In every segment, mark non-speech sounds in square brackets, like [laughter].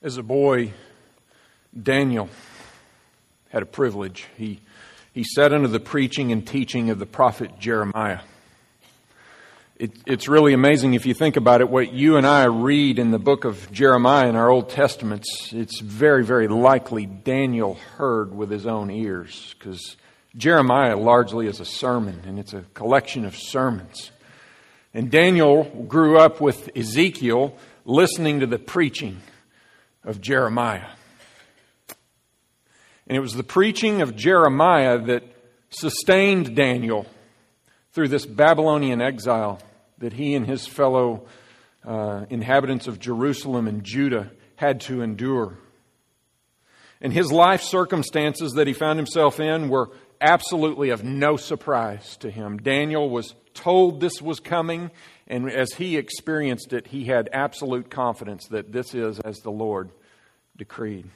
As a boy, Daniel had a privilege. He, he sat under the preaching and teaching of the prophet Jeremiah. It, it's really amazing if you think about it, what you and I read in the book of Jeremiah in our Old Testaments, it's very, very likely Daniel heard with his own ears because Jeremiah largely is a sermon and it's a collection of sermons. And Daniel grew up with Ezekiel listening to the preaching of Jeremiah. And it was the preaching of Jeremiah that sustained Daniel through this Babylonian exile that he and his fellow uh, inhabitants of Jerusalem and Judah had to endure. And his life circumstances that he found himself in were absolutely of no surprise to him. Daniel was told this was coming, and as he experienced it, he had absolute confidence that this is as the Lord decreed.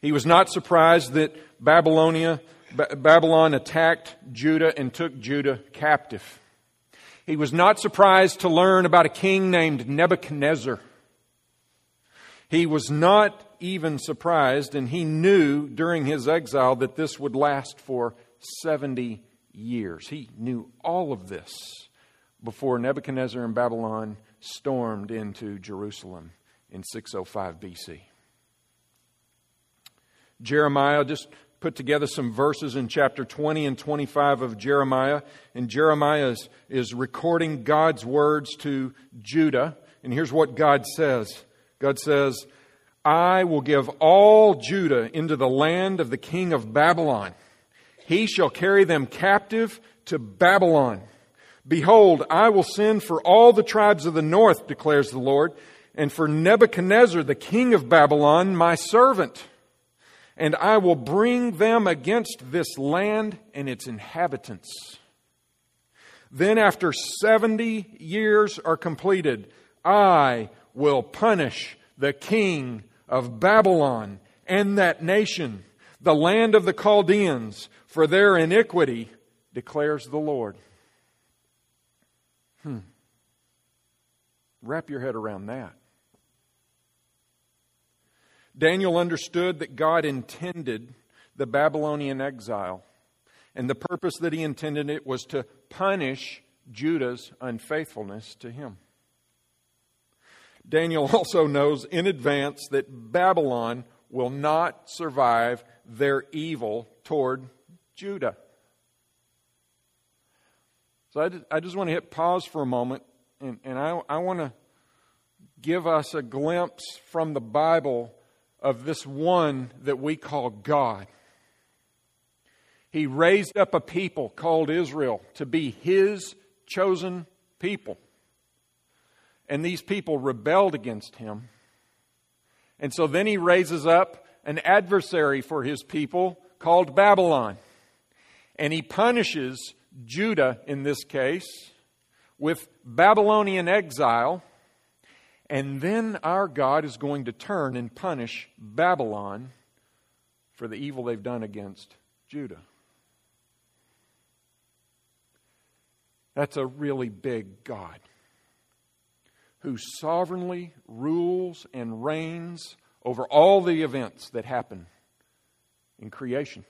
He was not surprised that Babylonia, Babylon attacked Judah and took Judah captive. He was not surprised to learn about a king named Nebuchadnezzar. He was not even surprised, and he knew during his exile that this would last for 70 years. He knew all of this before Nebuchadnezzar and Babylon stormed into Jerusalem in 605 BC. Jeremiah just put together some verses in chapter 20 and 25 of Jeremiah. And Jeremiah is, is recording God's words to Judah. And here's what God says God says, I will give all Judah into the land of the king of Babylon. He shall carry them captive to Babylon. Behold, I will send for all the tribes of the north, declares the Lord, and for Nebuchadnezzar, the king of Babylon, my servant. And I will bring them against this land and its inhabitants. Then, after 70 years are completed, I will punish the king of Babylon and that nation, the land of the Chaldeans, for their iniquity, declares the Lord. Hmm. Wrap your head around that. Daniel understood that God intended the Babylonian exile, and the purpose that he intended it was to punish Judah's unfaithfulness to him. Daniel [laughs] also knows in advance that Babylon will not survive their evil toward Judah. So I just, I just want to hit pause for a moment, and, and I, I want to give us a glimpse from the Bible of this one that we call God. He raised up a people called Israel to be his chosen people. And these people rebelled against him. And so then he raises up an adversary for his people called Babylon. And he punishes Judah in this case with Babylonian exile. And then our God is going to turn and punish Babylon for the evil they've done against Judah. That's a really big God who sovereignly rules and reigns over all the events that happen in creation.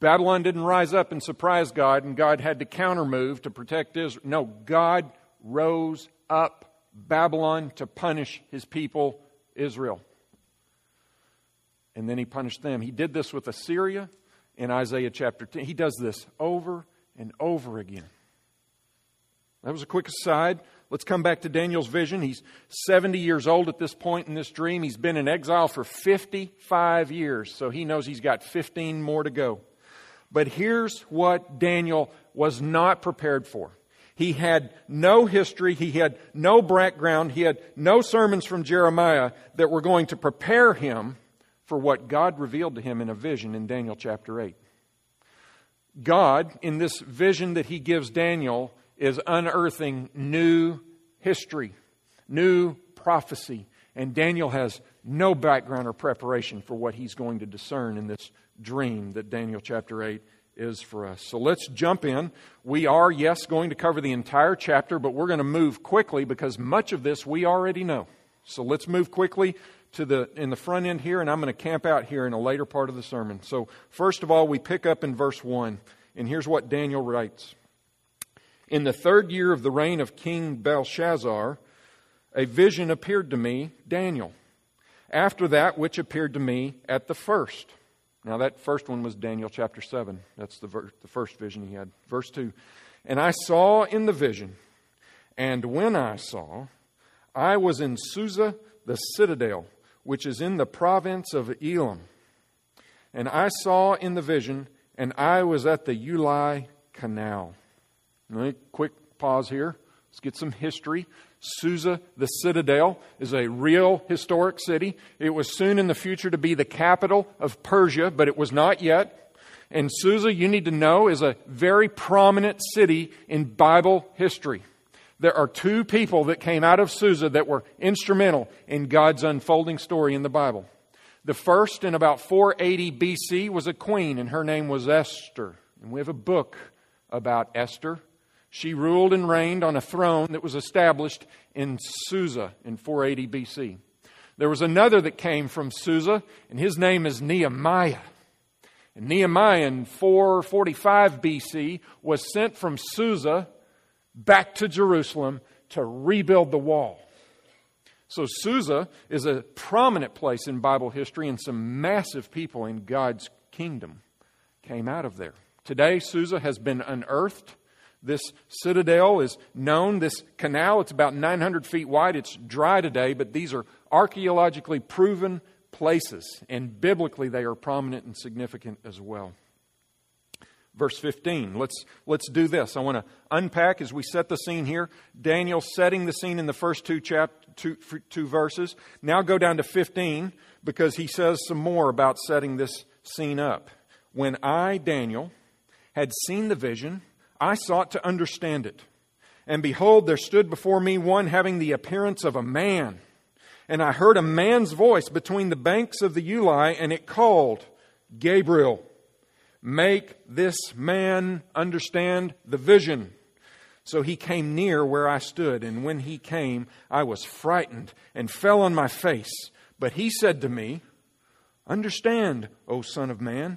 Babylon didn't rise up and surprise God, and God had to countermove to protect Israel. No, God rose up Babylon to punish his people, Israel. And then he punished them. He did this with Assyria in Isaiah chapter 10. He does this over and over again. That was a quick aside. Let's come back to Daniel's vision. He's 70 years old at this point in this dream. He's been in exile for 55 years, so he knows he's got 15 more to go. But here's what Daniel was not prepared for. He had no history, he had no background, he had no sermons from Jeremiah that were going to prepare him for what God revealed to him in a vision in Daniel chapter 8. God, in this vision that he gives Daniel, is unearthing new history, new prophecy. And Daniel has no background or preparation for what he's going to discern in this dream that Daniel chapter 8 is for us. So let's jump in. We are, yes, going to cover the entire chapter, but we're going to move quickly because much of this we already know. So let's move quickly to the in the front end here, and I'm going to camp out here in a later part of the sermon. So first of all, we pick up in verse one, and here's what Daniel writes: In the third year of the reign of King Belshazzar, a vision appeared to me, Daniel. After that, which appeared to me at the first. Now that first one was Daniel chapter seven. That's the ver- the first vision he had. Verse two, and I saw in the vision, and when I saw, I was in Susa the citadel which is in the province of Elam. And I saw in the vision, and I was at the Ulai Canal. Right, quick pause here. Let's get some history. Susa, the citadel, is a real historic city. It was soon in the future to be the capital of Persia, but it was not yet. And Susa, you need to know, is a very prominent city in Bible history there are two people that came out of Susa that were instrumental in God's unfolding story in the Bible. The first, in about 480 BC, was a queen, and her name was Esther. And we have a book about Esther. She ruled and reigned on a throne that was established in Susa in 480 BC. There was another that came from Susa, and his name is Nehemiah. And Nehemiah in 445 BC was sent from Susa back to Jerusalem to rebuild the wall. So, Susa is a prominent place in Bible history, and some massive people in God's kingdom came out of there. Today, Susa has been unearthed. This citadel is known. This canal, it's about 900 feet wide. It's dry today, but these are archaeologically proven places, and biblically, they are prominent and significant as well verse 15. Let's, let's do this. I want to unpack as we set the scene here. Daniel setting the scene in the first two, chap, two, two verses. Now go down to 15 because he says some more about setting this scene up. When I, Daniel, had seen the vision, I sought to understand it. And behold, there stood before me one having the appearance of a man. And I heard a man's voice between the banks of the Ulai, and it called, Gabriel Make this man understand the vision. So he came near where I stood, and when he came, I was frightened and fell on my face. But he said to me, Understand, O Son of Man,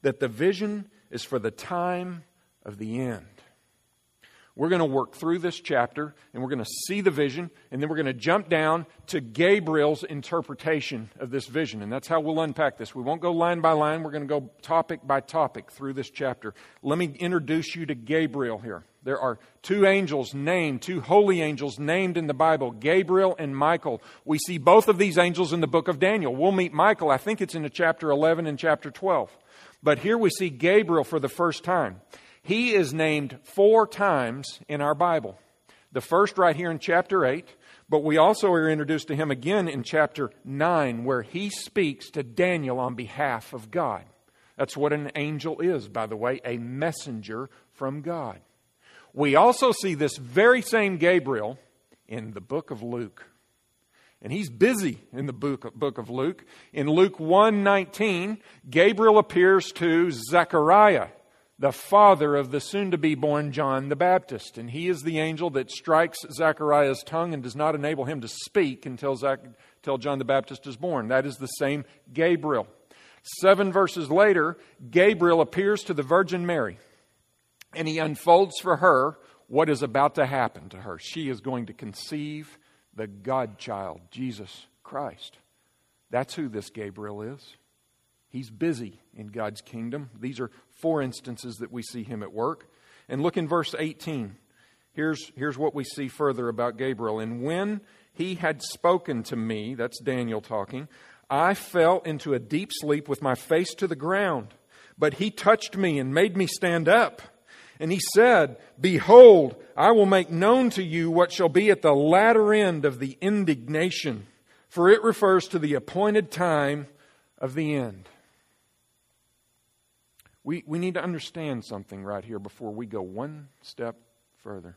that the vision is for the time of the end. We're going to work through this chapter and we're going to see the vision, and then we're going to jump down to Gabriel's interpretation of this vision. And that's how we'll unpack this. We won't go line by line, we're going to go topic by topic through this chapter. Let me introduce you to Gabriel here. There are two angels named, two holy angels named in the Bible, Gabriel and Michael. We see both of these angels in the book of Daniel. We'll meet Michael, I think it's in chapter 11 and chapter 12. But here we see Gabriel for the first time. He is named four times in our Bible. The first right here in chapter 8, but we also are introduced to him again in chapter 9, where he speaks to Daniel on behalf of God. That's what an angel is, by the way, a messenger from God. We also see this very same Gabriel in the book of Luke. And he's busy in the book, of Luke. In Luke 1:19, Gabriel appears to Zechariah the father of the soon to be born John the Baptist. And he is the angel that strikes Zechariah's tongue and does not enable him to speak until, Zach, until John the Baptist is born. That is the same Gabriel. Seven verses later, Gabriel appears to the Virgin Mary and he unfolds for her what is about to happen to her. She is going to conceive the God child, Jesus Christ. That's who this Gabriel is. He's busy in God's kingdom. These are four instances that we see him at work. And look in verse 18. Here's, here's what we see further about Gabriel. And when he had spoken to me, that's Daniel talking, I fell into a deep sleep with my face to the ground. But he touched me and made me stand up. And he said, Behold, I will make known to you what shall be at the latter end of the indignation, for it refers to the appointed time of the end. We, we need to understand something right here before we go one step further.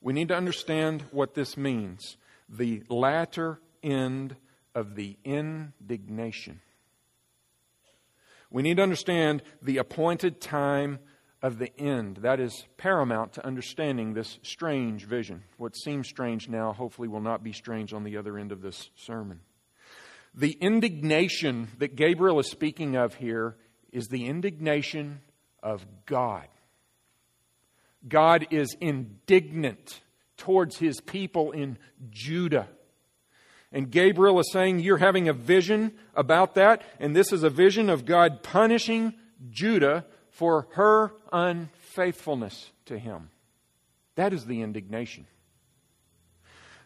We need to understand what this means the latter end of the indignation. We need to understand the appointed time of the end. That is paramount to understanding this strange vision. What seems strange now, hopefully, will not be strange on the other end of this sermon. The indignation that Gabriel is speaking of here is the indignation of God. God is indignant towards his people in Judah. And Gabriel is saying, You're having a vision about that, and this is a vision of God punishing Judah for her unfaithfulness to him. That is the indignation.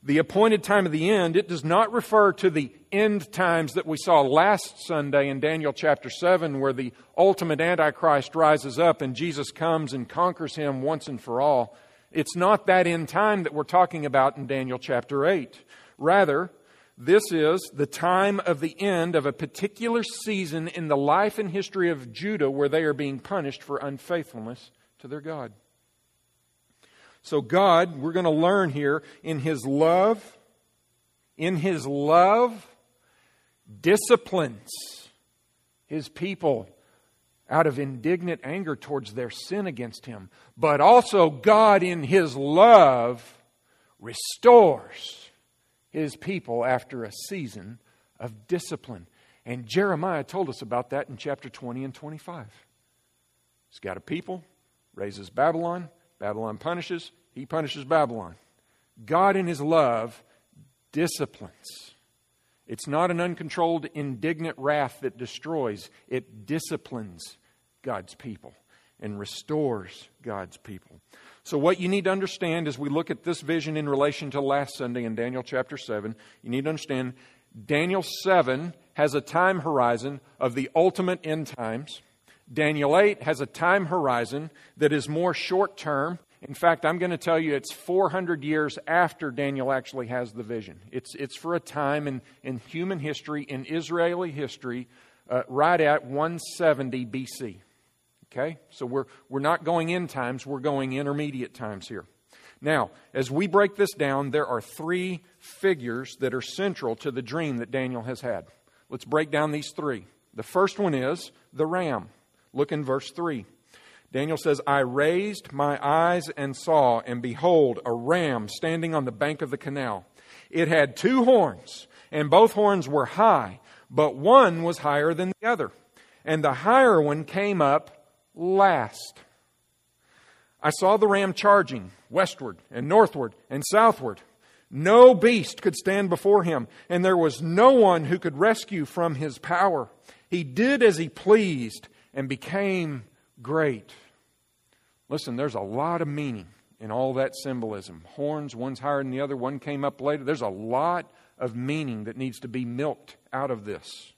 The appointed time of the end, it does not refer to the end times that we saw last Sunday in Daniel chapter 7, where the ultimate Antichrist rises up and Jesus comes and conquers him once and for all. It's not that end time that we're talking about in Daniel chapter 8. Rather, this is the time of the end of a particular season in the life and history of Judah where they are being punished for unfaithfulness to their God. So, God, we're going to learn here, in His love, in His love, disciplines His people out of indignant anger towards their sin against Him. But also, God, in His love, restores his people after a season of discipline. And Jeremiah told us about that in chapter 20 and 25. He's got a people, raises Babylon, Babylon punishes, he punishes Babylon. God, in his love, disciplines. It's not an uncontrolled, indignant wrath that destroys, it disciplines God's people and restores God's people. So, what you need to understand as we look at this vision in relation to last Sunday in Daniel chapter 7, you need to understand Daniel 7 has a time horizon of the ultimate end times. Daniel 8 has a time horizon that is more short term. In fact, I'm going to tell you it's 400 years after Daniel actually has the vision. It's, it's for a time in, in human history, in Israeli history, uh, right at 170 BC. Okay? So we're, we're not going in times, we're going intermediate times here. Now, as we break this down, there are three figures that are central to the dream that Daniel has had. Let's break down these three. The first one is the ram. Look in verse 3. Daniel says, I raised my eyes and saw, and behold, a ram standing on the bank of the canal. It had two horns, and both horns were high, but one was higher than the other. And the higher one came up last. I saw the ram charging westward and northward and southward. No beast could stand before him, and there was no one who could rescue from his power. He did as he pleased and became great. Listen, there's a lot of meaning in all that symbolism. Horns, one's higher than the other, one came up later. There's a lot of meaning that needs to be milked out of this.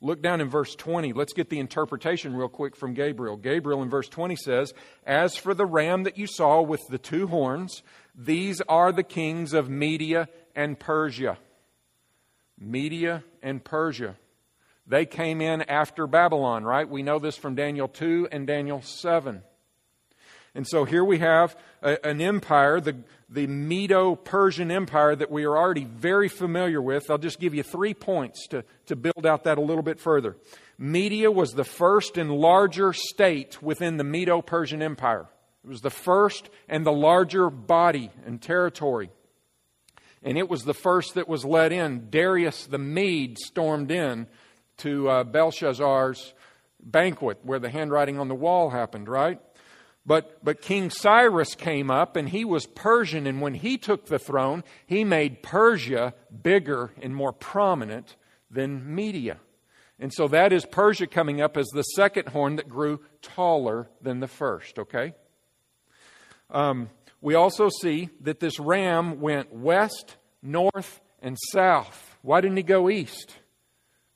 Look down in verse 20. Let's get the interpretation real quick from Gabriel. Gabriel in verse 20 says, As for the ram that you saw with the two horns, these are the kings of Media and Persia. Media and Persia. They came in after Babylon, right? We know this from Daniel 2 and Daniel 7. And so here we have a, an empire, the, the Medo Persian Empire, that we are already very familiar with. I'll just give you three points to, to build out that a little bit further. Media was the first and larger state within the Medo Persian Empire. It was the first and the larger body and territory. And it was the first that was let in. Darius the Mede stormed in to uh, Belshazzar's banquet where the handwriting on the wall happened, right? But, but King Cyrus came up and he was Persian, and when he took the throne, he made Persia bigger and more prominent than Media. And so that is Persia coming up as the second horn that grew taller than the first, okay? Um, we also see that this ram went west, north, and south. Why didn't he go east?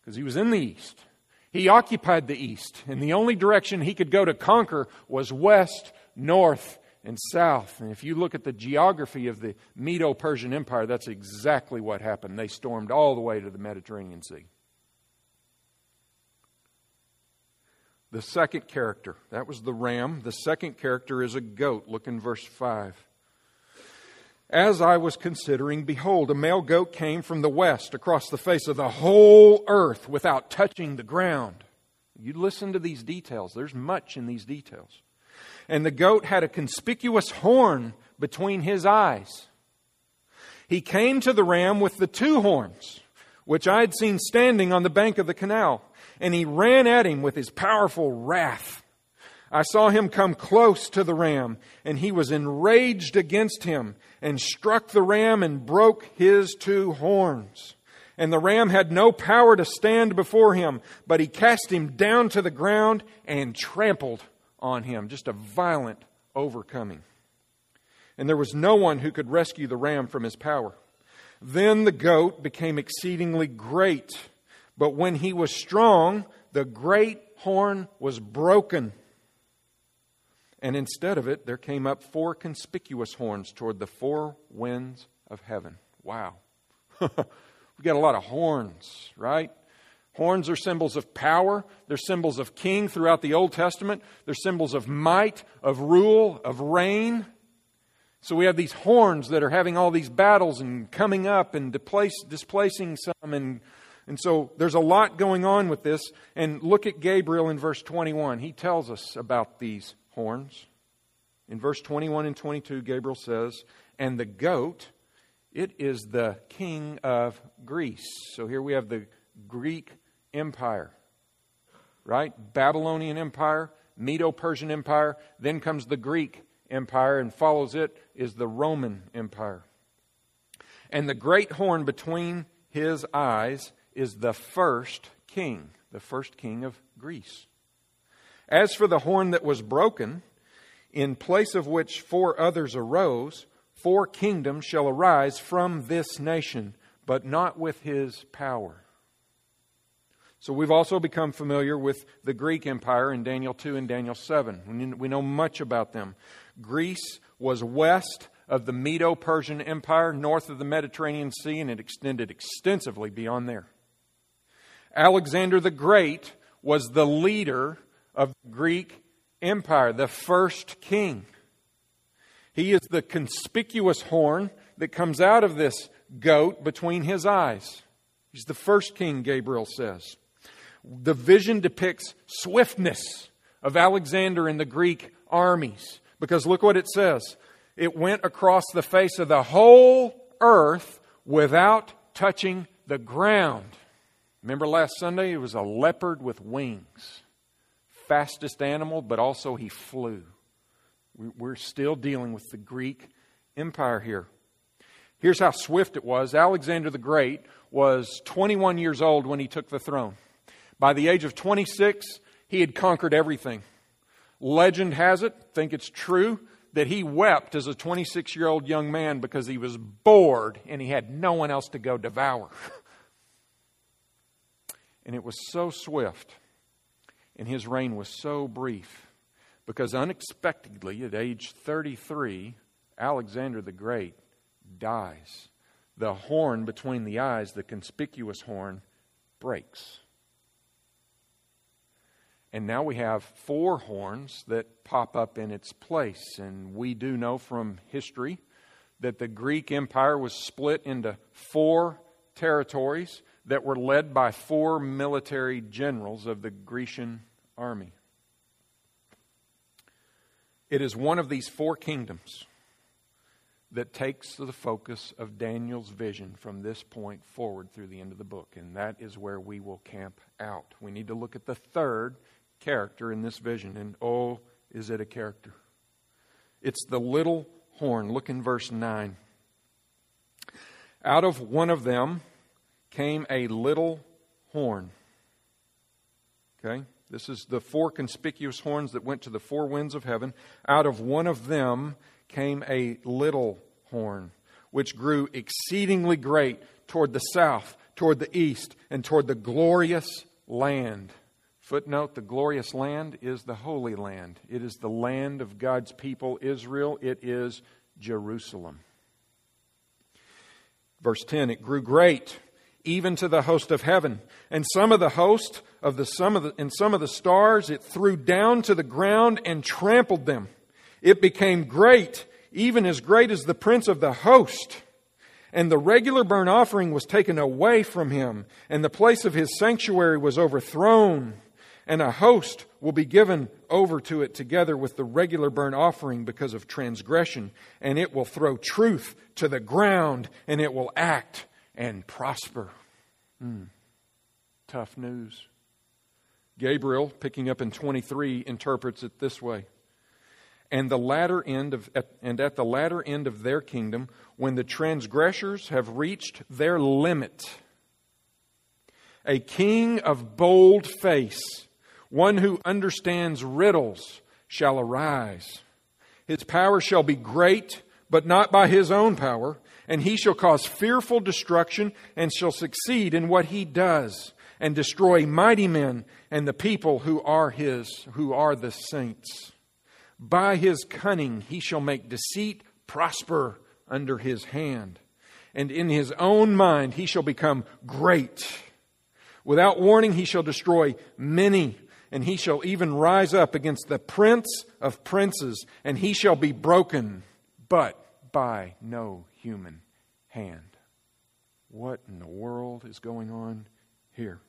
Because he was in the east. He occupied the east, and the only direction he could go to conquer was west, north, and south. And if you look at the geography of the Medo Persian Empire, that's exactly what happened. They stormed all the way to the Mediterranean Sea. The second character, that was the ram. The second character is a goat. Look in verse 5. As I was considering, behold, a male goat came from the west across the face of the whole earth without touching the ground. You listen to these details, there's much in these details. And the goat had a conspicuous horn between his eyes. He came to the ram with the two horns, which I had seen standing on the bank of the canal, and he ran at him with his powerful wrath. I saw him come close to the ram, and he was enraged against him, and struck the ram and broke his two horns. And the ram had no power to stand before him, but he cast him down to the ground and trampled on him. Just a violent overcoming and there was no one who could rescue the ram from his power. Then the goat became exceedingly great, but when he was strong, the great horn was broken. And instead of it, there came up four conspicuous horns toward the four winds of heaven. Wow. [laughs] we got a lot of horns, right? Horns are symbols of power. They're symbols of king throughout the Old Testament. They're symbols of might, of rule, of reign. So we have these horns that are having all these battles and coming up and displace, displacing some. And, and so there's a lot going on with this. And look at Gabriel in verse 21. He tells us about these horns. In verse 21 and 22, Gabriel says, And the goat, it is the king of Greece. So here we have the Greek Empire, right? Babylonian Empire, Medo Persian Empire. Then comes the Greek Empire, and follows it is the Roman Empire. And the great horn between his eyes is the first king, the first king of Greece. As for the horn that was broken, in place of which four others arose, four kingdoms shall arise from this nation, but not with his power. So we've also become familiar with the Greek Empire in Daniel 2 and Daniel 7. We know much about them. Greece was west of the Medo Persian Empire, north of the Mediterranean Sea, and it extended extensively beyond there. Alexander the Great was the leader of the Greek Empire, the first king. He is the conspicuous horn that comes out of this goat between his eyes. He's the first king, Gabriel says. The vision depicts swiftness of Alexander and the Greek armies. Because look what it says it went across the face of the whole earth without touching the ground. Remember last Sunday? It was a leopard with wings. Fastest animal, but also he flew. We're still dealing with the Greek Empire here. Here's how swift it was Alexander the Great was 21 years old when he took the throne. By the age of 26, he had conquered everything. Legend has it, think it's true, that he wept as a 26 year old young man because he was bored and he had no one else to go devour. [laughs] and it was so swift, and his reign was so brief, because unexpectedly, at age 33, Alexander the Great dies. The horn between the eyes, the conspicuous horn, breaks. And now we have four horns that pop up in its place. And we do know from history that the Greek Empire was split into four territories that were led by four military generals of the Grecian army. It is one of these four kingdoms that takes the focus of Daniel's vision from this point forward through the end of the book. And that is where we will camp out. We need to look at the third character in this vision. And oh, is it a character? It's the little horn. Look in verse 9. Out of one of them came a little horn. Okay? This is the four conspicuous horns that went to the four winds of heaven. Out of one of them came a little horn, which grew exceedingly great toward the south, toward the east, and toward the glorious land. Footnote The glorious land is the Holy Land. It is the land of God's people, Israel. It is Jerusalem. Verse 10 It grew great, even to the host of heaven. And some of the host of the some of the, and some of the stars it threw down to the ground and trampled them. It became great, even as great as the prince of the host. And the regular burnt offering was taken away from him, and the place of his sanctuary was overthrown and a host will be given over to it together with the regular burnt offering because of transgression, and it will throw truth to the ground, and it will act and prosper. Hmm. Tough news. Gabriel, picking up in 23, interprets it this way. And the latter end of and at the latter end of their kingdom, when the transgressors have reached their limit, a king of bold face, one who understands riddles, shall arise. His power shall be great, but not by his own power, and he shall cause fearful destruction and shall succeed in what he does and destroy mighty men and the people who are his, who are the saints. By his cunning he shall make deceit prosper under his hand, and in his own mind he shall become great. Without warning he shall destroy many, and he shall even rise up against the prince of princes, and he shall be broken, but by no human hand. What in the world is going on here?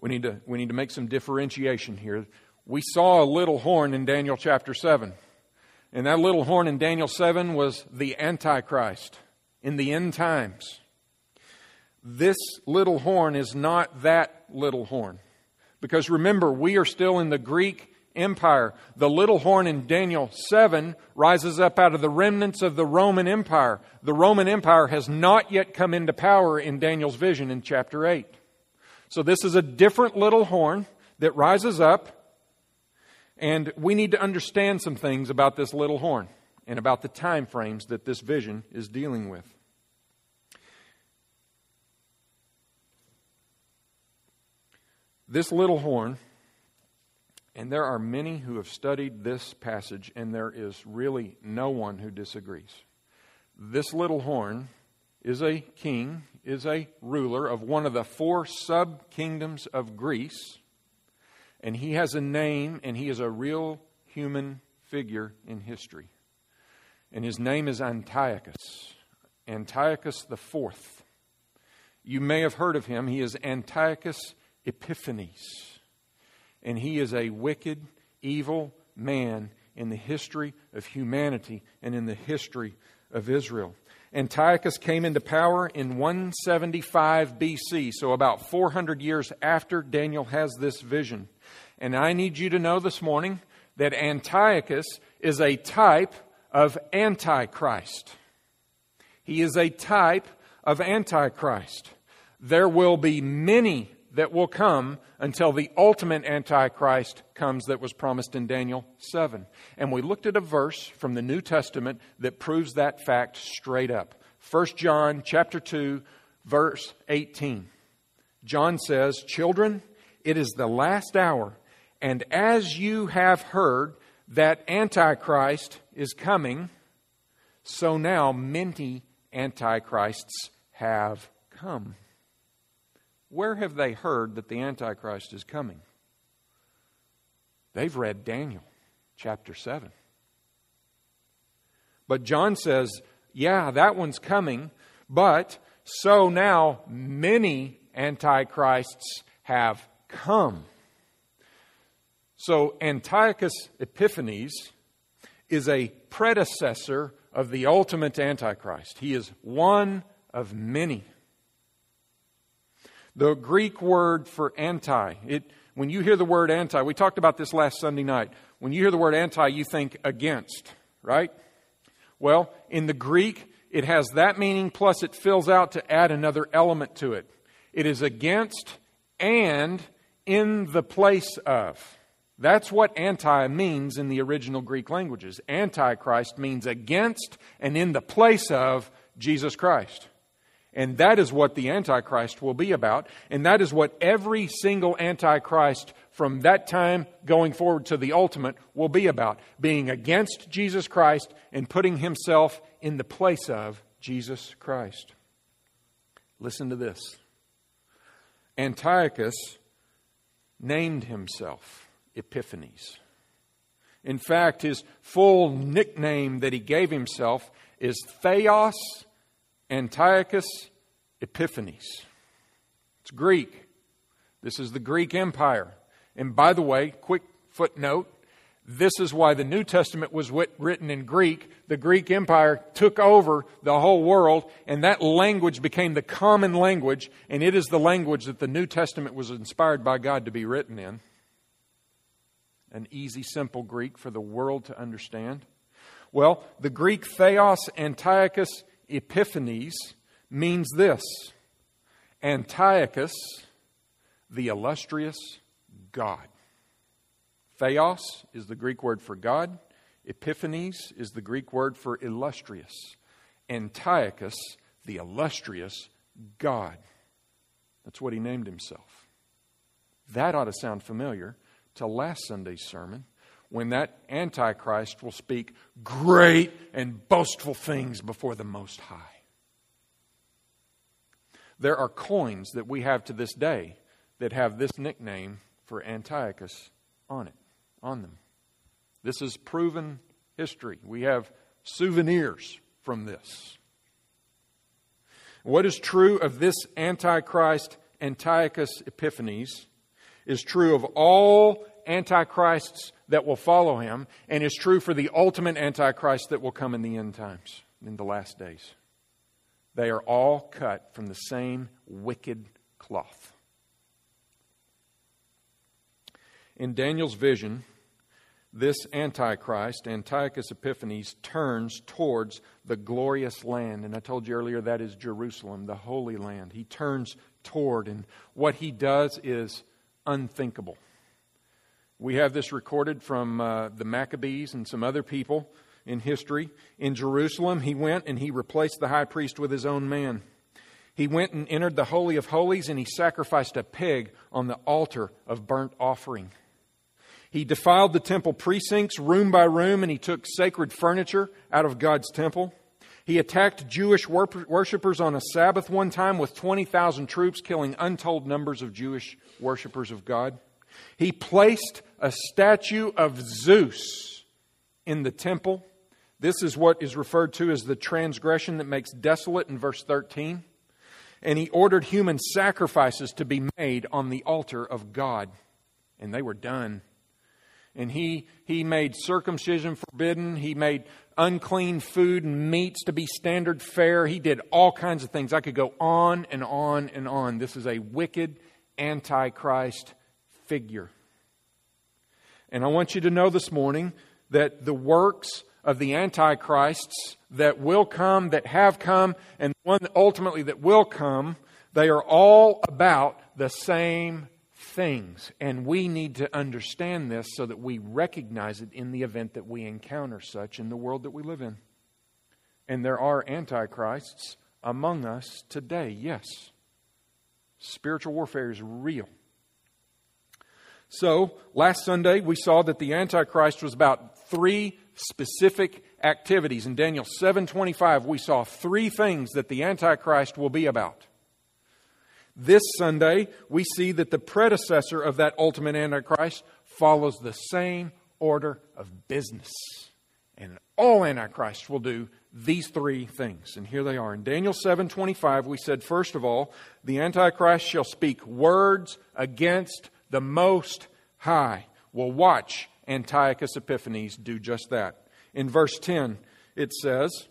We need to, we need to make some differentiation here. We saw a little horn in Daniel chapter 7. And that little horn in Daniel 7 was the Antichrist in the end times. This little horn is not that little horn. Because remember, we are still in the Greek Empire. The little horn in Daniel 7 rises up out of the remnants of the Roman Empire. The Roman Empire has not yet come into power in Daniel's vision in chapter 8. So this is a different little horn that rises up, and we need to understand some things about this little horn and about the time frames that this vision is dealing with. This little horn, and there are many who have studied this passage, and there is really no one who disagrees. This little horn is a king, is a ruler of one of the four sub kingdoms of Greece. And he has a name, and he is a real human figure in history. And his name is Antiochus. Antiochus the Fourth. You may have heard of him. He is Antiochus Epiphanes. And he is a wicked, evil man in the history of humanity and in the history of Israel. Antiochus came into power in 175 BC, so about 400 years after Daniel has this vision. And I need you to know this morning that Antiochus is a type of Antichrist. He is a type of Antichrist. There will be many that will come until the ultimate Antichrist comes that was promised in Daniel 7. And we looked at a verse from the New Testament that proves that fact straight up. 1 John chapter 2 verse 18. John says, "Children, it is the last hour, and as you have heard that Antichrist is coming, so now many antichrists have come." Where have they heard that the Antichrist is coming? They've read Daniel chapter 7. But John says, yeah, that one's coming, but so now many antichrists have come. So Antiochus Epiphanes is a predecessor of the ultimate Antichrist. He is one of many. The Greek word for anti, it, when you hear the word anti, we talked about this last Sunday night. When you hear the word anti, you think against, right? Well, in the Greek, it has that meaning, plus it fills out to add another element to it. It is against and in the place of. That's what anti means in the original Greek languages. Antichrist means against and in the place of Jesus Christ. And that is what the Antichrist will be about. And that is what every single Antichrist from that time going forward to the ultimate will be about being against Jesus Christ and putting himself in the place of Jesus Christ. Listen to this Antiochus named himself Epiphanes. In fact, his full nickname that he gave himself is Theos Antiochus Epiphanes. It's Greek. This is the Greek Empire. And by the way, quick footnote this is why the New Testament was written in Greek. The Greek Empire took over the whole world, and that language became the common language, and it is the language that the New Testament was inspired by God to be written in. An easy, simple Greek for the world to understand. Well, the Greek theos Antiochus Epiphanes means this Antiochus, the illustrious God. Theos is the Greek word for God. Epiphanes is the Greek word for illustrious. Antiochus, the illustrious God. That's what he named himself. That ought to sound familiar to last Sunday's sermon when that Antichrist will speak great and boastful things before the Most High. There are coins that we have to this day that have this nickname for Antiochus on it on them. This is proven history. We have souvenirs from this. What is true of this Antichrist, Antiochus Epiphanes, is true of all Antichrists that will follow him, and is true for the ultimate Antichrist that will come in the end times, in the last days. They are all cut from the same wicked cloth. In Daniel's vision, this Antichrist, Antiochus Epiphanes, turns towards the glorious land. And I told you earlier that is Jerusalem, the Holy Land. He turns toward, and what he does is unthinkable. We have this recorded from uh, the Maccabees and some other people in history. In Jerusalem, he went and he replaced the high priest with his own man. He went and entered the Holy of Holies and he sacrificed a pig on the altar of burnt offering. He defiled the temple precincts room by room, and he took sacred furniture out of God's temple. He attacked Jewish worshippers on a Sabbath one time with 20,000 troops, killing untold numbers of Jewish worshippers of God. He placed a statue of Zeus in the temple. This is what is referred to as the transgression that makes desolate in verse 13. And he ordered human sacrifices to be made on the altar of God. And they were done and he, he made circumcision forbidden. He made unclean food and meats to be standard fare. He did all kinds of things. I could go on and on and on. This is a wicked antichrist figure. And I want you to know this morning that the works of the antichrists that will come, that have come, and one ultimately that will come, they are all about the same things. And we need to understand this so that we recognize it in the event that we encounter such in the world that we live in. And there are antichrists among us today, yes. Spiritual warfare is real. So, last Sunday we saw that the antichrist was about three specific activities. In Daniel 7:25 we saw three things that the antichrist will be about. This Sunday, we see that the predecessor of that ultimate Antichrist follows the same order of business. And all Antichrists will do these three things. And here they are. In Daniel 7:25, we said first of all, the Antichrist shall speak words against the most high. Well, watch Antiochus Epiphanes do just that. In verse 10, it says,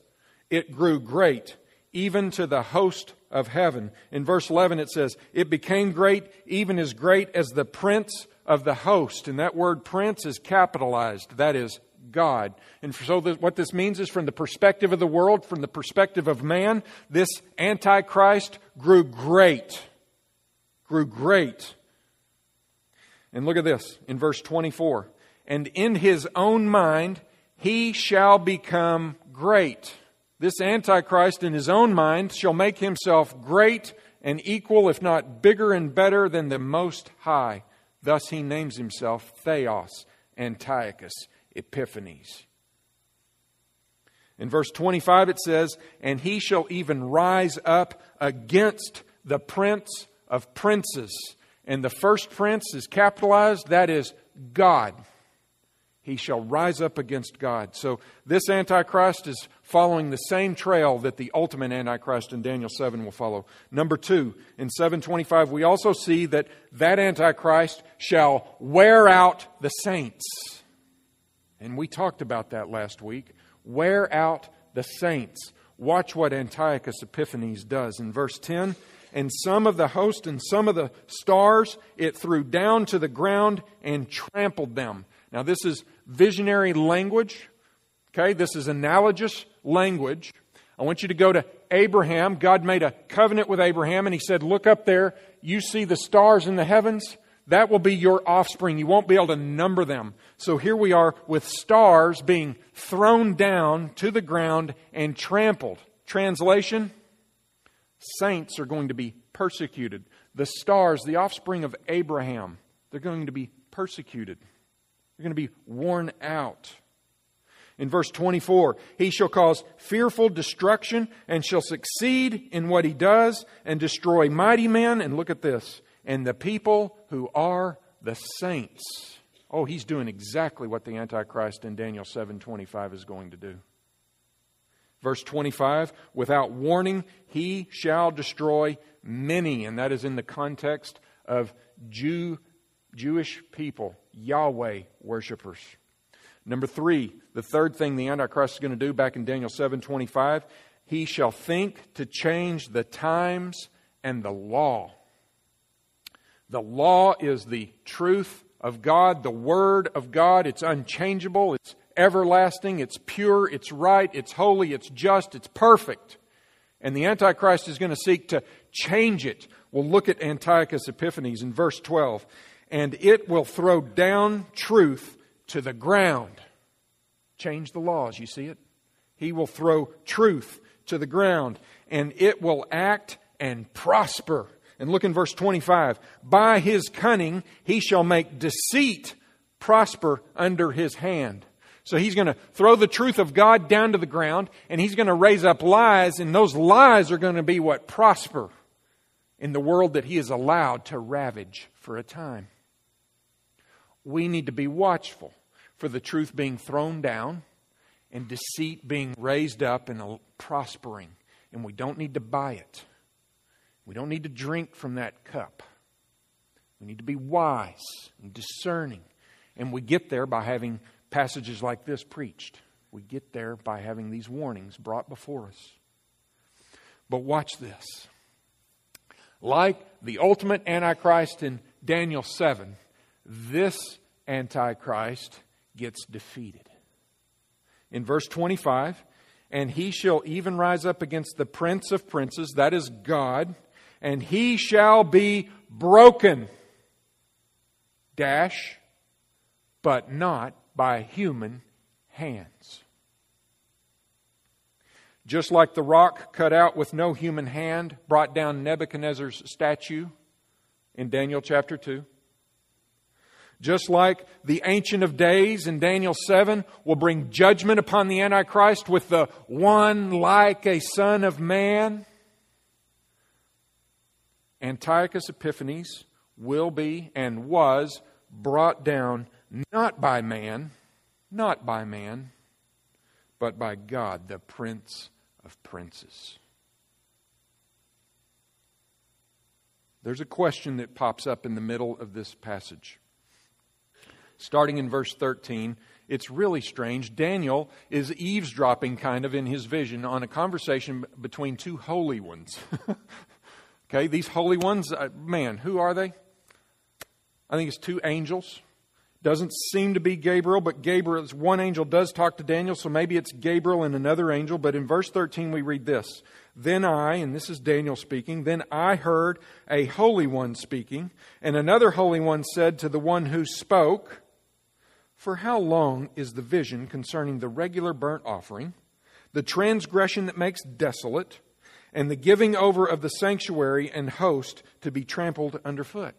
It grew great, even to the host of heaven. In verse 11, it says, It became great, even as great as the prince of the host. And that word prince is capitalized. That is God. And so, this, what this means is from the perspective of the world, from the perspective of man, this Antichrist grew great. Grew great. And look at this in verse 24. And in his own mind, he shall become great. This Antichrist, in his own mind, shall make himself great and equal, if not bigger and better than the Most High. Thus he names himself Theos Antiochus Epiphanes. In verse 25 it says, And he shall even rise up against the prince of princes. And the first prince is capitalized, that is God he shall rise up against God. So this Antichrist is following the same trail that the ultimate Antichrist in Daniel 7 will follow. Number two, in 725, we also see that that Antichrist shall wear out the saints. And we talked about that last week. Wear out the saints. Watch what Antiochus Epiphanes does. In verse 10, and some of the host and some of the stars it threw down to the ground and trampled them. Now, this is visionary language. Okay, this is analogous language. I want you to go to Abraham. God made a covenant with Abraham, and he said, Look up there. You see the stars in the heavens? That will be your offspring. You won't be able to number them. So here we are with stars being thrown down to the ground and trampled. Translation Saints are going to be persecuted. The stars, the offspring of Abraham, they're going to be persecuted. They're going to be worn out. In verse 24, he shall cause fearful destruction and shall succeed in what he does and destroy mighty men. And look at this and the people who are the saints. Oh, he's doing exactly what the Antichrist in Daniel 7:25 is going to do. Verse 25, without warning, he shall destroy many, and that is in the context of Jew, Jewish people, Yahweh worshippers. Number three, the third thing the Antichrist is going to do back in Daniel 7:25, he shall think to change the times and the law. The law is the truth of God, the Word of God. It's unchangeable, it's everlasting, it's pure, it's right, it's holy, it's just, it's perfect. And the Antichrist is going to seek to change it. We'll look at Antiochus Epiphanes in verse 12. And it will throw down truth to the ground. Change the laws, you see it? He will throw truth to the ground, and it will act and prosper. And look in verse 25. By his cunning he shall make deceit prosper under his hand. So he's going to throw the truth of God down to the ground and he's going to raise up lies, and those lies are going to be what prosper in the world that he is allowed to ravage for a time. We need to be watchful for the truth being thrown down and deceit being raised up and prospering. And we don't need to buy it. We don't need to drink from that cup. We need to be wise and discerning. And we get there by having passages like this preached. We get there by having these warnings brought before us. But watch this. Like the ultimate Antichrist in Daniel 7, this Antichrist gets defeated. In verse 25, and he shall even rise up against the prince of princes, that is God, and he shall be broken. Dash, but not by human hands. Just like the rock cut out with no human hand brought down Nebuchadnezzar's statue in Daniel chapter 2. Just like the Ancient of Days in Daniel 7 will bring judgment upon the Antichrist with the one like a son of man. Antiochus Epiphanes will be and was brought down not by man, not by man, but by God, the Prince of Princes. There's a question that pops up in the middle of this passage. Starting in verse 13, it's really strange. Daniel is eavesdropping kind of in his vision on a conversation between two holy ones. [laughs] Okay, these holy ones, uh, man, who are they? I think it's two angels. Doesn't seem to be Gabriel, but Gabriel, one angel does talk to Daniel, so maybe it's Gabriel and another angel. But in verse 13, we read this Then I, and this is Daniel speaking, then I heard a holy one speaking, and another holy one said to the one who spoke, For how long is the vision concerning the regular burnt offering, the transgression that makes desolate, and the giving over of the sanctuary and host to be trampled underfoot.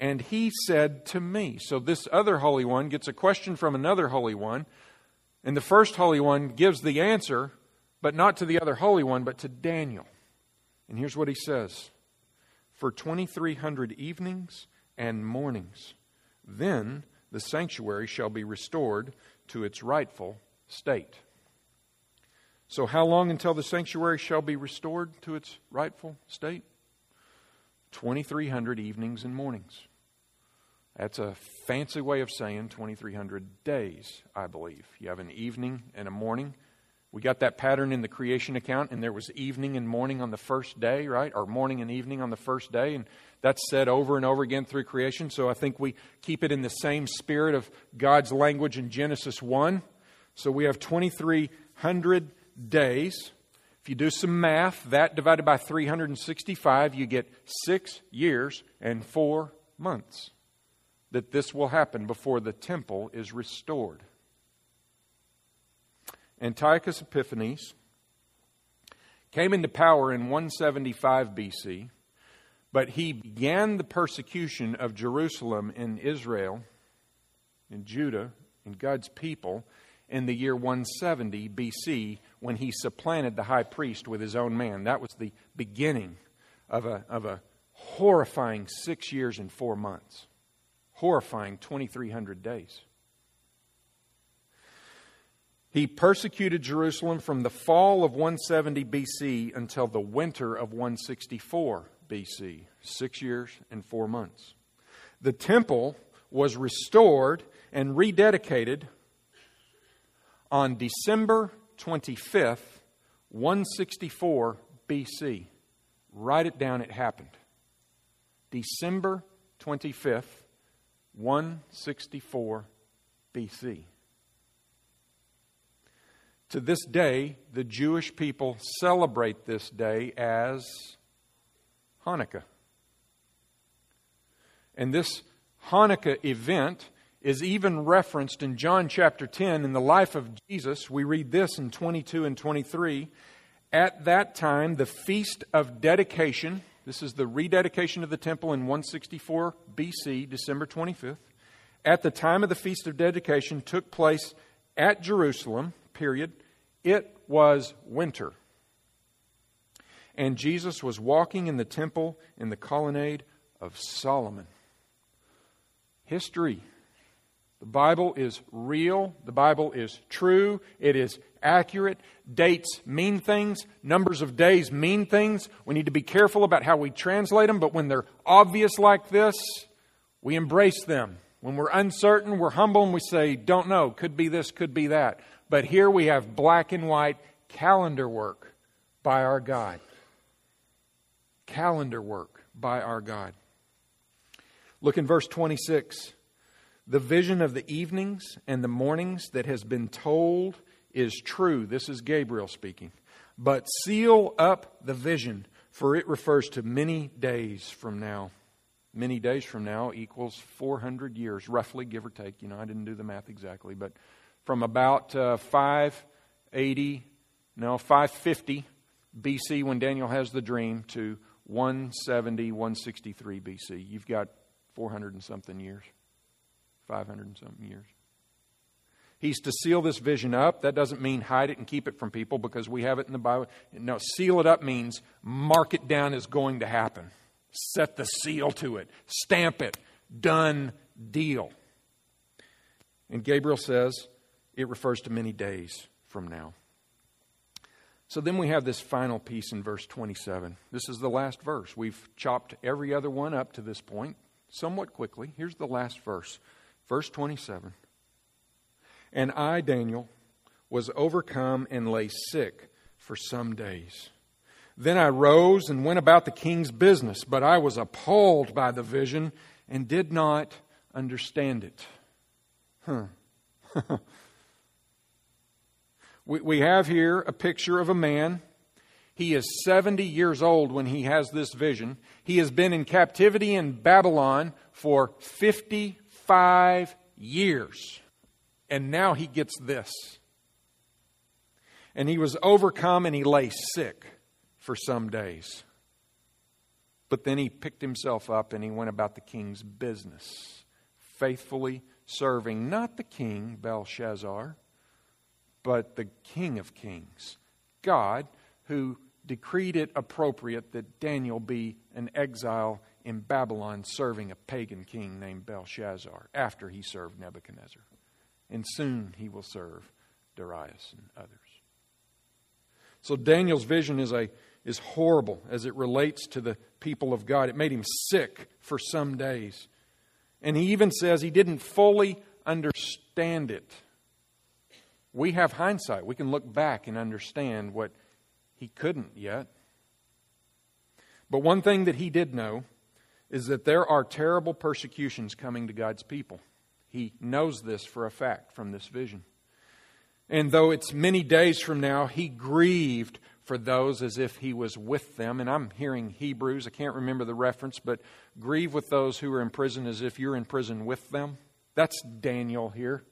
And he said to me, so this other Holy One gets a question from another Holy One, and the first Holy One gives the answer, but not to the other Holy One, but to Daniel. And here's what he says For 2,300 evenings and mornings, then the sanctuary shall be restored to its rightful state. So, how long until the sanctuary shall be restored to its rightful state? 2,300 evenings and mornings. That's a fancy way of saying 2,300 days, I believe. You have an evening and a morning. We got that pattern in the creation account, and there was evening and morning on the first day, right? Or morning and evening on the first day. And that's said over and over again through creation. So I think we keep it in the same spirit of God's language in Genesis 1. So we have 2,300 days. If you do some math, that divided by 365, you get six years and four months that this will happen before the temple is restored. Antiochus Epiphanes came into power in 175 BC, but he began the persecution of Jerusalem in Israel, in Judah, in God's people, in the year 170 BC when he supplanted the high priest with his own man. That was the beginning of a, of a horrifying six years and four months. Horrifying 2,300 days. He persecuted Jerusalem from the fall of 170 BC until the winter of 164 BC, six years and four months. The temple was restored and rededicated on December 25th, 164 BC. Write it down, it happened. December 25th, 164 BC. To this day, the Jewish people celebrate this day as Hanukkah. And this Hanukkah event is even referenced in John chapter 10 in the life of Jesus. We read this in 22 and 23. At that time, the feast of dedication, this is the rededication of the temple in 164 BC, December 25th. At the time of the feast of dedication took place at Jerusalem, period. It was winter. And Jesus was walking in the temple in the colonnade of Solomon. History the Bible is real. The Bible is true. It is accurate. Dates mean things. Numbers of days mean things. We need to be careful about how we translate them, but when they're obvious like this, we embrace them. When we're uncertain, we're humble and we say, don't know, could be this, could be that. But here we have black and white calendar work by our God. Calendar work by our God. Look in verse 26. The vision of the evenings and the mornings that has been told is true. This is Gabriel speaking. But seal up the vision, for it refers to many days from now. Many days from now equals 400 years, roughly, give or take. You know, I didn't do the math exactly, but from about uh, 580, no, 550 BC when Daniel has the dream to 170, 163 BC. You've got 400 and something years. 500 and something years. He's to seal this vision up. That doesn't mean hide it and keep it from people because we have it in the Bible. No, seal it up means mark it down as going to happen. Set the seal to it. Stamp it. Done deal. And Gabriel says it refers to many days from now. So then we have this final piece in verse 27. This is the last verse. We've chopped every other one up to this point somewhat quickly. Here's the last verse. Verse 27 And I, Daniel, was overcome and lay sick for some days. Then I rose and went about the king's business, but I was appalled by the vision and did not understand it. Huh. [laughs] we, we have here a picture of a man. He is 70 years old when he has this vision. He has been in captivity in Babylon for 50 five years. And now he gets this. And he was overcome and he lay sick for some days. But then he picked himself up and he went about the king's business, faithfully serving not the king, Belshazzar, but the king of kings, God, who decreed it appropriate that Daniel be an exile in Babylon serving a pagan king named Belshazzar after he served Nebuchadnezzar. And soon he will serve Darius and others. So Daniel's vision is, a, is horrible as it relates to the people of God. It made him sick for some days. And he even says he didn't fully understand it. We have hindsight. We can look back and understand what he couldn't yet. But one thing that he did know is that there are terrible persecutions coming to God's people. He knows this for a fact from this vision. And though it's many days from now, he grieved for those as if he was with them. And I'm hearing Hebrews, I can't remember the reference, but grieve with those who are in prison as if you're in prison with them. That's Daniel here.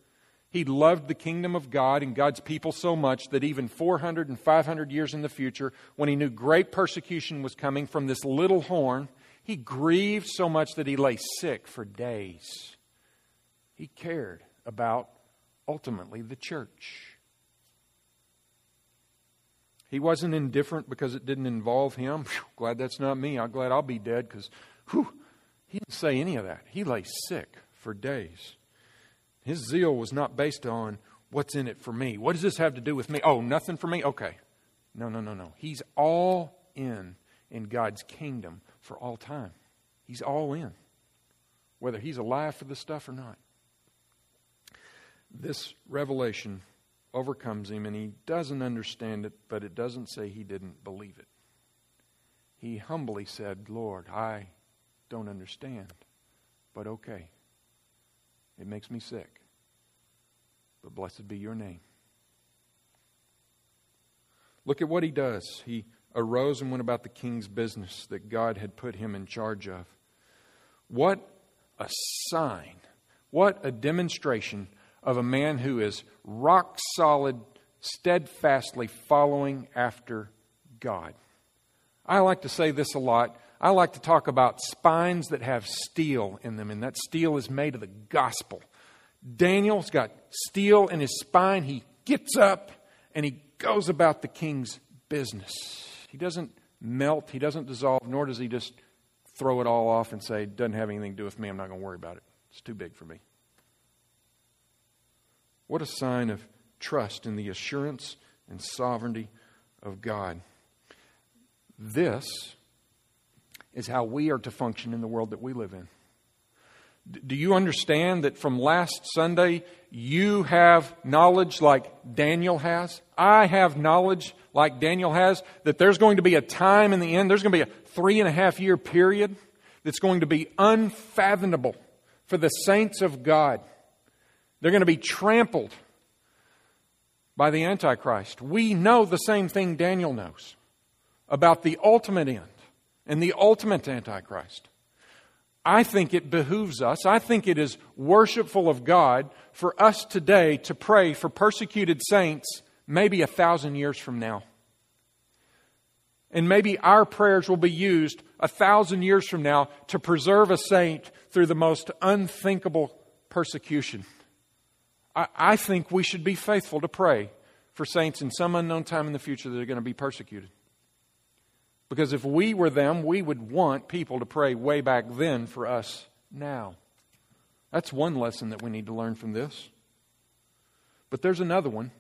He loved the kingdom of God and God's people so much that even 400 and 500 years in the future, when he knew great persecution was coming from this little horn, he grieved so much that he lay sick for days. He cared about ultimately the church. He wasn't indifferent because it didn't involve him. Whew, glad that's not me. I'm glad I'll be dead because he didn't say any of that. He lay sick for days. His zeal was not based on what's in it for me. What does this have to do with me? Oh, nothing for me? Okay. No, no, no, no. He's all in in God's kingdom for all time. He's all in, whether he's alive for the stuff or not. This revelation overcomes him, and he doesn't understand it, but it doesn't say he didn't believe it. He humbly said, Lord, I don't understand, but okay. It makes me sick. But blessed be your name. Look at what he does. He arose and went about the king's business that God had put him in charge of. What a sign. What a demonstration of a man who is rock solid, steadfastly following after God. I like to say this a lot. I like to talk about spines that have steel in them, and that steel is made of the gospel. Daniel's got steel in his spine. He gets up and he goes about the king's business. He doesn't melt, he doesn't dissolve, nor does he just throw it all off and say, it doesn't have anything to do with me, I'm not going to worry about it. It's too big for me. What a sign of trust in the assurance and sovereignty of God. This is how we are to function in the world that we live in. Do you understand that from last Sunday you have knowledge like Daniel has? I have knowledge like Daniel has that there's going to be a time in the end, there's going to be a three and a half year period that's going to be unfathomable for the saints of God. They're going to be trampled by the Antichrist. We know the same thing Daniel knows about the ultimate end and the ultimate Antichrist. I think it behooves us, I think it is worshipful of God for us today to pray for persecuted saints maybe a thousand years from now. And maybe our prayers will be used a thousand years from now to preserve a saint through the most unthinkable persecution. I, I think we should be faithful to pray for saints in some unknown time in the future that are going to be persecuted. Because if we were them, we would want people to pray way back then for us now. That's one lesson that we need to learn from this. But there's another one.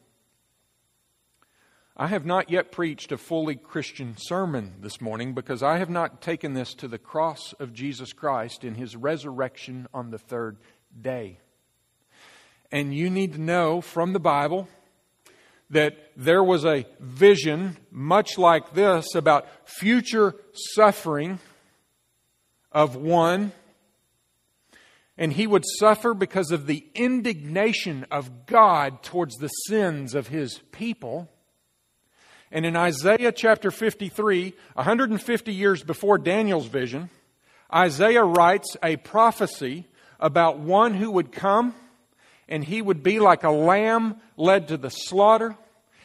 I have not yet preached a fully Christian sermon this morning because I have not taken this to the cross of Jesus Christ in his resurrection on the third day. And you need to know from the Bible that there was a vision much like this about future suffering of one, and he would suffer because of the indignation of God towards the sins of his people. And in Isaiah chapter 53, 150 years before Daniel's vision, Isaiah writes a prophecy about one who would come and he would be like a lamb led to the slaughter.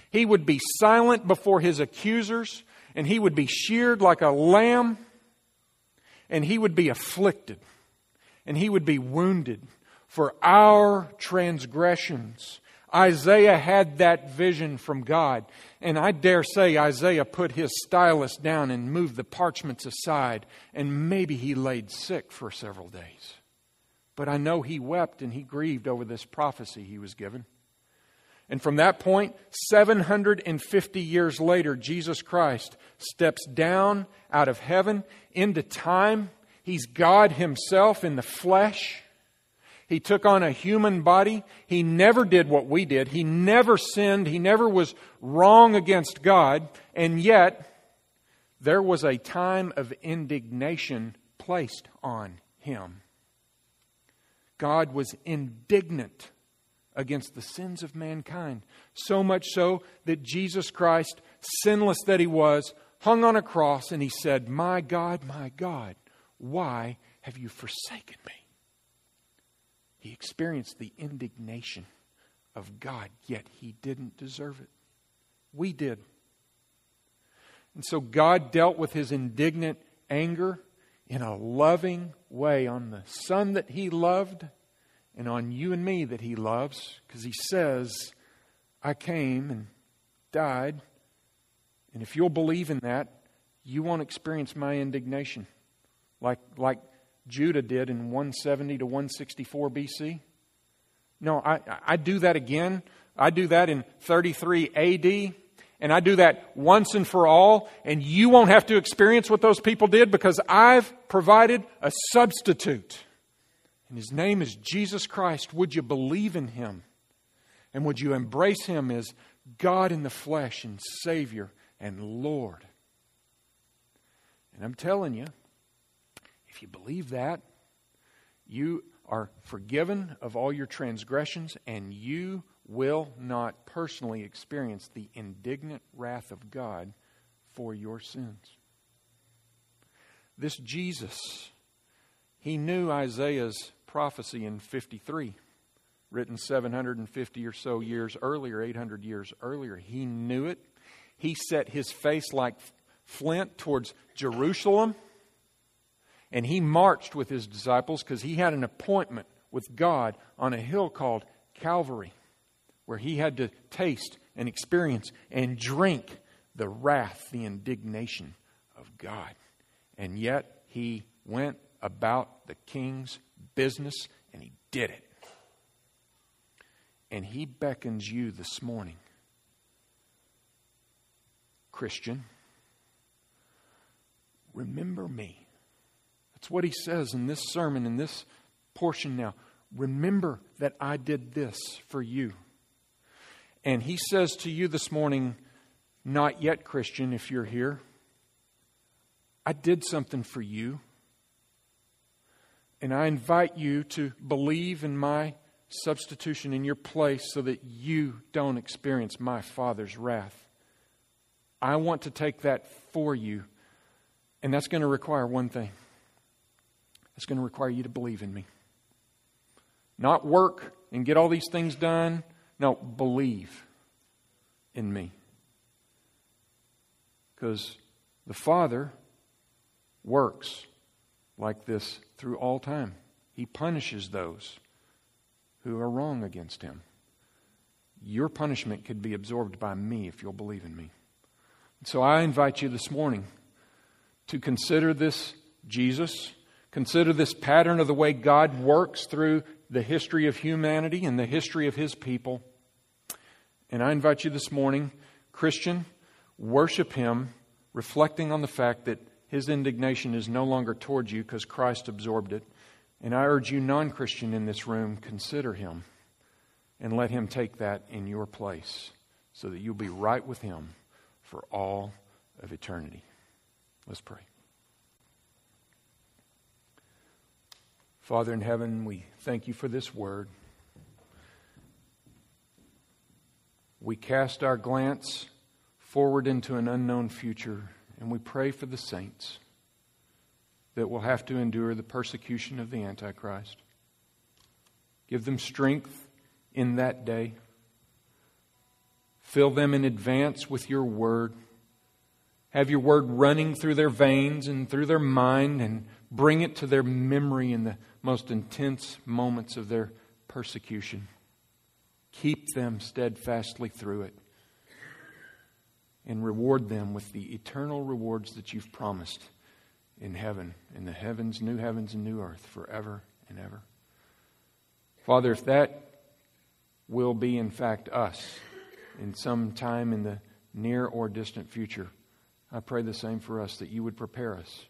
He would be silent before his accusers, and he would be sheared like a lamb, and he would be afflicted, and he would be wounded for our transgressions. Isaiah had that vision from God. And I dare say Isaiah put his stylus down and moved the parchments aside, and maybe he laid sick for several days. But I know he wept and he grieved over this prophecy he was given. And from that point, 750 years later, Jesus Christ steps down out of heaven into time. He's God Himself in the flesh. He took on a human body. He never did what we did. He never sinned. He never was wrong against God. And yet, there was a time of indignation placed on him. God was indignant against the sins of mankind, so much so that Jesus Christ, sinless that he was, hung on a cross and he said, My God, my God, why have you forsaken me? He experienced the indignation of God, yet he didn't deserve it. We did. And so God dealt with his indignant anger in a loving way on the son that he loved and on you and me that he loves because he says, I came and died. And if you'll believe in that, you won't experience my indignation like, like Judah did in 170 to 164 BC. No, I, I do that again. I do that in 33 AD and I do that once and for all, and you won't have to experience what those people did because I've provided a substitute. And his name is Jesus Christ. Would you believe in him? And would you embrace him as God in the flesh and Savior and Lord? And I'm telling you, if you believe that, you are forgiven of all your transgressions and you will not personally experience the indignant wrath of God for your sins. This Jesus, he knew Isaiah's prophecy in 53, written 750 or so years earlier, 800 years earlier. He knew it. He set his face like flint towards Jerusalem, and he marched with his disciples because he had an appointment with God on a hill called Calvary where he had to taste and experience and drink the wrath, the indignation of God. And yet he went about the king's business and he did it. And he beckons you this morning, Christian, remember me. That's what he says in this sermon, in this portion now. Remember that I did this for you. And he says to you this morning, not yet, Christian, if you're here, I did something for you. And I invite you to believe in my substitution in your place so that you don't experience my Father's wrath. I want to take that for you. And that's going to require one thing it's going to require you to believe in me. Not work and get all these things done no, believe in me. Because the Father works like this through all time. He punishes those who are wrong against him. Your punishment could be absorbed by me if you'll believe in me. So I invite you this morning to consider this Jesus, consider this pattern of the way God works through the history of humanity and the history of his people. And I invite you this morning, Christian, worship Him, reflecting on the fact that His indignation is no longer towards you because Christ absorbed it. And I urge you, non Christian in this room, consider Him and let Him take that in your place so that you'll be right with Him for all of eternity. Let's pray. Father in heaven, we thank you for this word. we cast our glance forward into an unknown future and we pray for the saints that will have to endure the persecution of the Antichrist. Give them strength in that day. Fill them in advance with your word. Have your word running through their veins and through their mind and bring it to their memory in the most intense moments of their persecution. Keep them steadfastly through it. And reward them with the eternal rewards that you've promised in heaven, in the heavens, new heavens, and new earth, forever and ever. Father, if that will be, in fact, us in some time in the near or distant future. I pray the same for us, that you would prepare us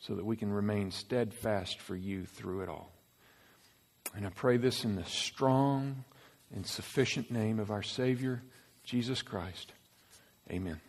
so that we can remain steadfast for you through it all. And I pray this in the strong and sufficient name of our Savior, Jesus Christ. Amen.